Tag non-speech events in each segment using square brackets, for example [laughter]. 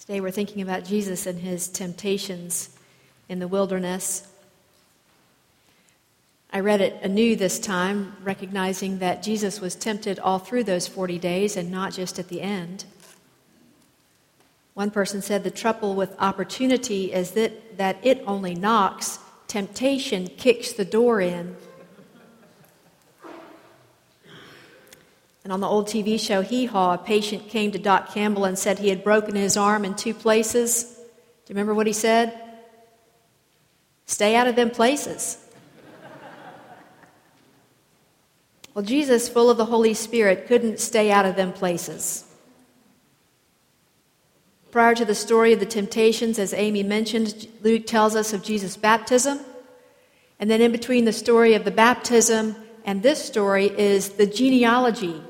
Today we're thinking about Jesus and his temptations in the wilderness. I read it anew this time, recognizing that Jesus was tempted all through those 40 days and not just at the end. One person said the trouble with opportunity is that, that it only knocks, temptation kicks the door in. And on the old TV show Hee Haw, a patient came to Doc Campbell and said he had broken his arm in two places. Do you remember what he said? Stay out of them places. well, Jesus, full of the Holy Spirit, couldn't stay out of them places. Prior to the story of the temptations, as Amy mentioned, Luke tells us of Jesus' baptism. And then in between the story of the baptism and this story is the genealogy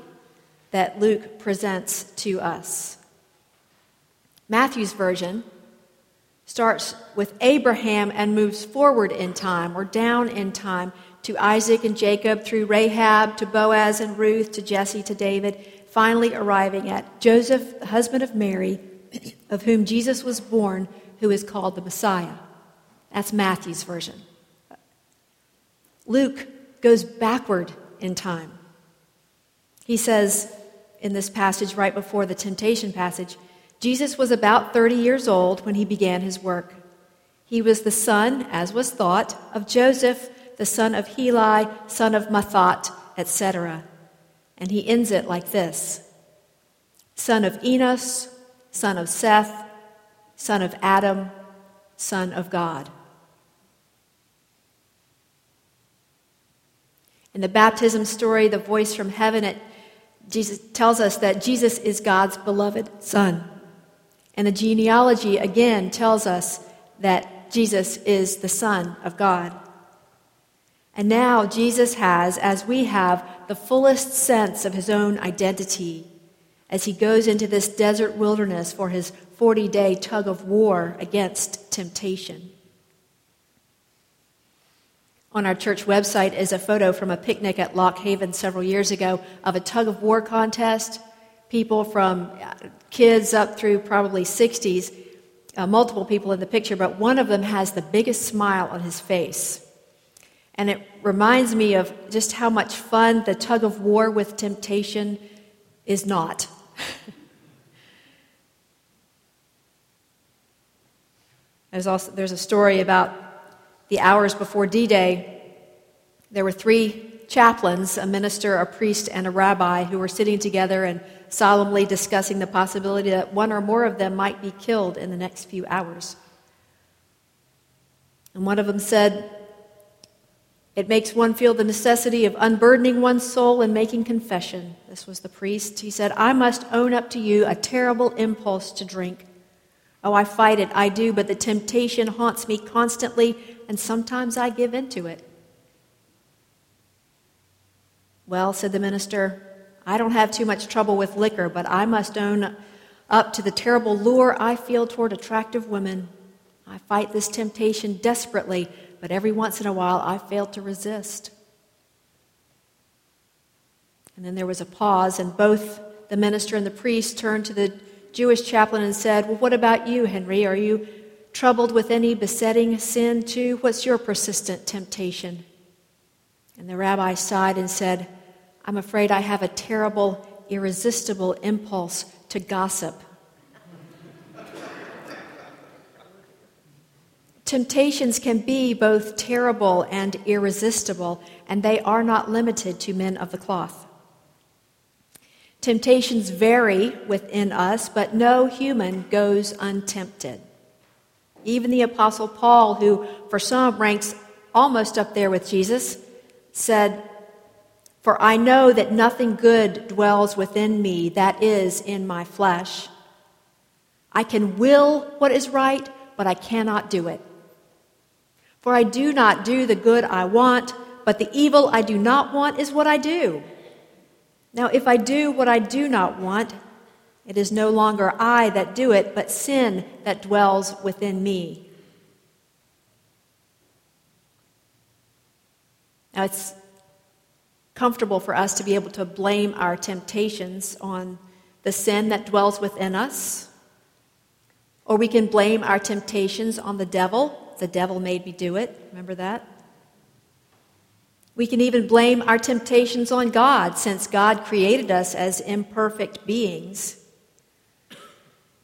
that Luke presents to us. Matthew's version starts with Abraham and moves forward in time or down in time to Isaac and Jacob, through Rahab to Boaz and Ruth to Jesse to David, finally arriving at Joseph, the husband of Mary, [clears throat] of whom Jesus was born, who is called the Messiah. That's Matthew's version. Luke goes backward in time. He says, in this passage right before the temptation passage, Jesus was about 30 years old when he began his work. He was the son, as was thought, of Joseph, the son of Heli, son of Matthat, etc. And he ends it like this Son of Enos, son of Seth, son of Adam, son of God. In the baptism story, the voice from heaven at Jesus tells us that Jesus is God's beloved Son. And the genealogy again tells us that Jesus is the Son of God. And now Jesus has, as we have, the fullest sense of his own identity as he goes into this desert wilderness for his 40 day tug of war against temptation. On our church website is a photo from a picnic at Lock Haven several years ago of a tug of war contest. People from uh, kids up through probably 60s, uh, multiple people in the picture, but one of them has the biggest smile on his face. And it reminds me of just how much fun the tug of war with temptation is not. [laughs] there's also there's a story about the hours before D Day, there were three chaplains a minister, a priest, and a rabbi who were sitting together and solemnly discussing the possibility that one or more of them might be killed in the next few hours. And one of them said, It makes one feel the necessity of unburdening one's soul and making confession. This was the priest. He said, I must own up to you a terrible impulse to drink. Oh, I fight it, I do, but the temptation haunts me constantly, and sometimes I give in to it. Well, said the minister, I don't have too much trouble with liquor, but I must own up to the terrible lure I feel toward attractive women. I fight this temptation desperately, but every once in a while I fail to resist. And then there was a pause, and both the minister and the priest turned to the Jewish chaplain and said, Well, what about you, Henry? Are you troubled with any besetting sin too? What's your persistent temptation? And the rabbi sighed and said, I'm afraid I have a terrible, irresistible impulse to gossip. Temptations can be both terrible and irresistible, and they are not limited to men of the cloth. Temptations vary within us, but no human goes untempted. Even the Apostle Paul, who for some ranks almost up there with Jesus, said, For I know that nothing good dwells within me, that is, in my flesh. I can will what is right, but I cannot do it. For I do not do the good I want, but the evil I do not want is what I do. Now, if I do what I do not want, it is no longer I that do it, but sin that dwells within me. Now, it's comfortable for us to be able to blame our temptations on the sin that dwells within us. Or we can blame our temptations on the devil. The devil made me do it. Remember that? We can even blame our temptations on God, since God created us as imperfect beings.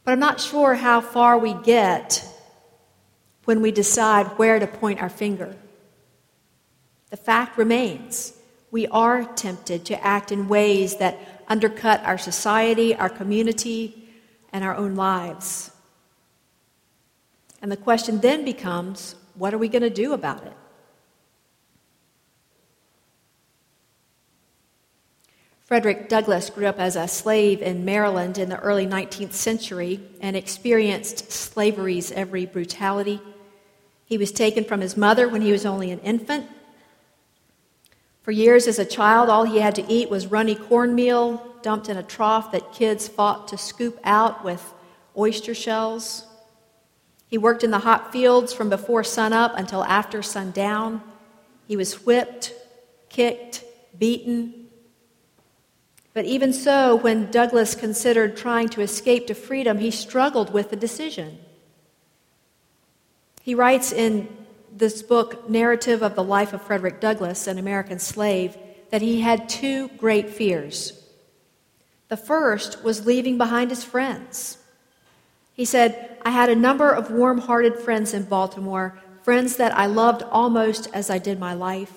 But I'm not sure how far we get when we decide where to point our finger. The fact remains we are tempted to act in ways that undercut our society, our community, and our own lives. And the question then becomes what are we going to do about it? Frederick Douglass grew up as a slave in Maryland in the early 19th century and experienced slavery's every brutality. He was taken from his mother when he was only an infant. For years as a child, all he had to eat was runny cornmeal dumped in a trough that kids fought to scoop out with oyster shells. He worked in the hot fields from before sunup until after sundown. He was whipped, kicked, beaten, but even so, when Douglass considered trying to escape to freedom, he struggled with the decision. He writes in this book, Narrative of the Life of Frederick Douglass, an American slave, that he had two great fears. The first was leaving behind his friends. He said, I had a number of warm hearted friends in Baltimore, friends that I loved almost as I did my life,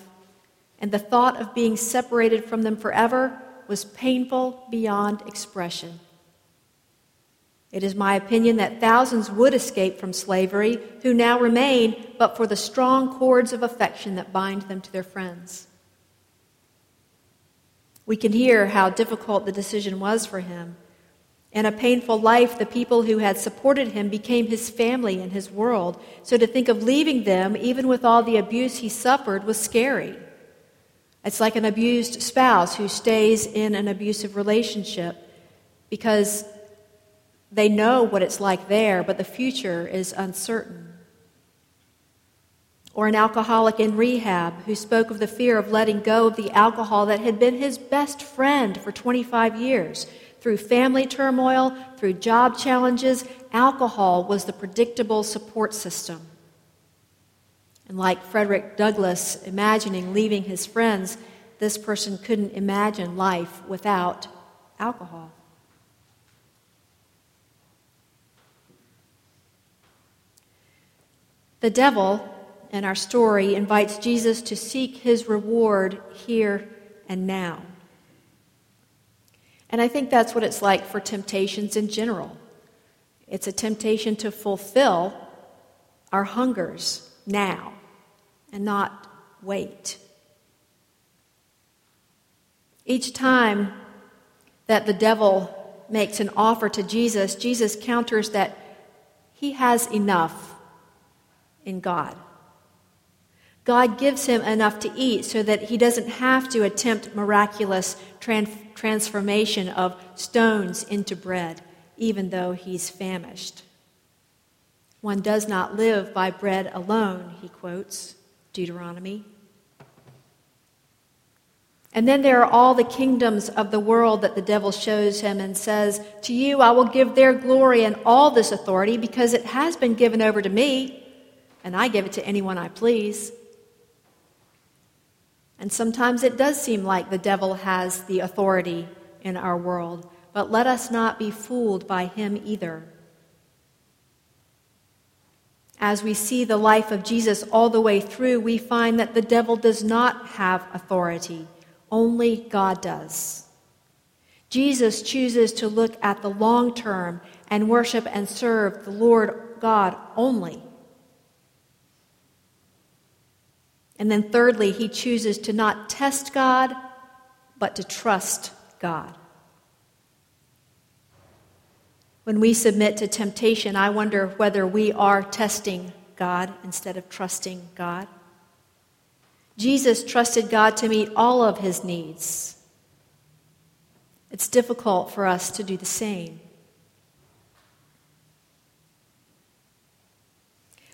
and the thought of being separated from them forever was painful beyond expression. It is my opinion that thousands would escape from slavery who now remain, but for the strong cords of affection that bind them to their friends. We can hear how difficult the decision was for him. In a painful life, the people who had supported him became his family and his world. So to think of leaving them, even with all the abuse he suffered, was scary. It's like an abused spouse who stays in an abusive relationship because they know what it's like there, but the future is uncertain. Or an alcoholic in rehab who spoke of the fear of letting go of the alcohol that had been his best friend for 25 years. Through family turmoil, through job challenges, alcohol was the predictable support system. And like Frederick Douglass imagining leaving his friends, this person couldn't imagine life without alcohol. The devil in our story invites Jesus to seek his reward here and now. And I think that's what it's like for temptations in general. It's a temptation to fulfill our hungers now and not wait. Each time that the devil makes an offer to Jesus, Jesus counters that he has enough in God. God gives him enough to eat so that he doesn't have to attempt miraculous tran- transformation of stones into bread, even though he's famished. One does not live by bread alone, he quotes. Deuteronomy. And then there are all the kingdoms of the world that the devil shows him and says, To you I will give their glory and all this authority because it has been given over to me, and I give it to anyone I please. And sometimes it does seem like the devil has the authority in our world, but let us not be fooled by him either as we see the life of Jesus all the way through, we find that the devil does not have authority, only God does. Jesus chooses to look at the long term and worship and serve the Lord God only. And then, thirdly, he chooses to not test God, but to trust God. When we submit to temptation, I wonder whether we are testing God instead of trusting God. Jesus trusted God to meet all of his needs. It's difficult for us to do the same.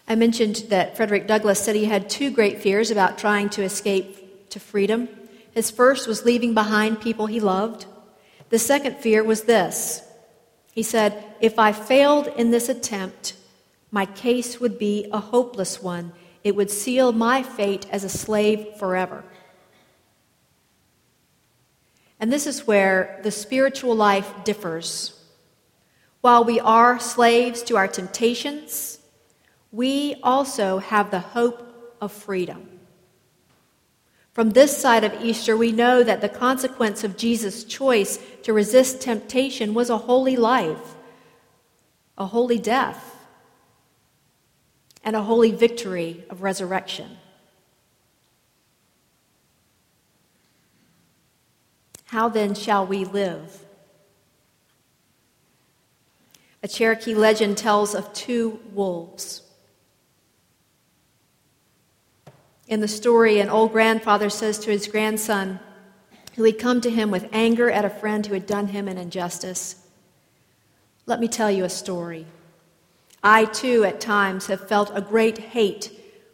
I mentioned that Frederick Douglass said he had two great fears about trying to escape to freedom. His first was leaving behind people he loved. The second fear was this He said, If I failed in this attempt, my case would be a hopeless one. It would seal my fate as a slave forever. And this is where the spiritual life differs. While we are slaves to our temptations, we also have the hope of freedom. From this side of Easter, we know that the consequence of Jesus' choice to resist temptation was a holy life, a holy death, and a holy victory of resurrection. How then shall we live? A Cherokee legend tells of two wolves. In the story, an old grandfather says to his grandson, who had come to him with anger at a friend who had done him an injustice, Let me tell you a story. I too, at times, have felt a great hate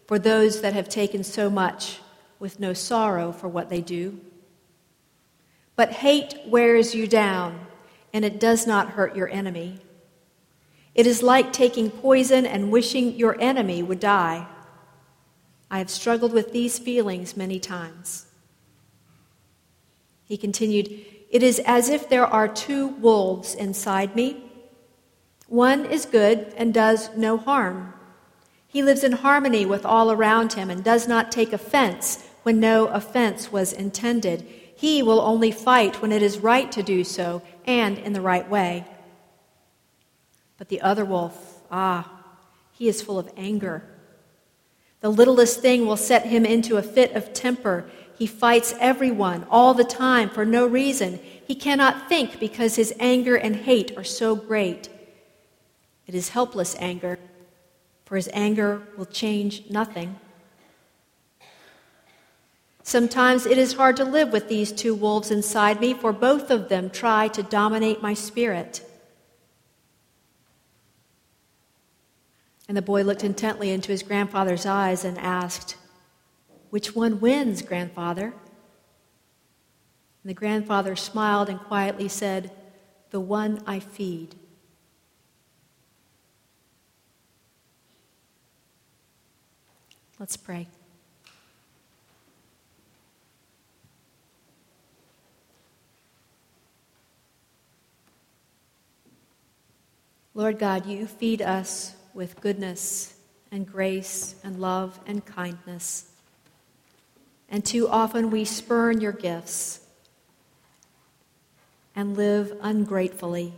for those that have taken so much with no sorrow for what they do. But hate wears you down, and it does not hurt your enemy. It is like taking poison and wishing your enemy would die. I have struggled with these feelings many times. He continued, It is as if there are two wolves inside me. One is good and does no harm. He lives in harmony with all around him and does not take offense when no offense was intended. He will only fight when it is right to do so and in the right way. But the other wolf, ah, he is full of anger. The littlest thing will set him into a fit of temper. He fights everyone all the time for no reason. He cannot think because his anger and hate are so great. It is helpless anger, for his anger will change nothing. Sometimes it is hard to live with these two wolves inside me, for both of them try to dominate my spirit. And the boy looked intently into his grandfather's eyes and asked, Which one wins, grandfather? And the grandfather smiled and quietly said, The one I feed. Let's pray. Lord God, you feed us with goodness and grace and love and kindness. And too often we spurn your gifts and live ungratefully.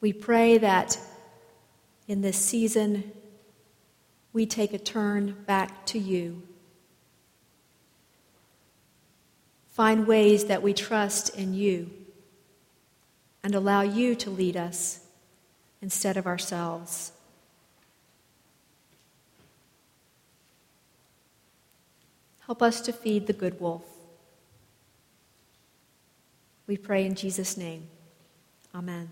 We pray that in this season we take a turn back to you. Find ways that we trust in you and allow you to lead us instead of ourselves. Help us to feed the good wolf. We pray in Jesus' name. Amen.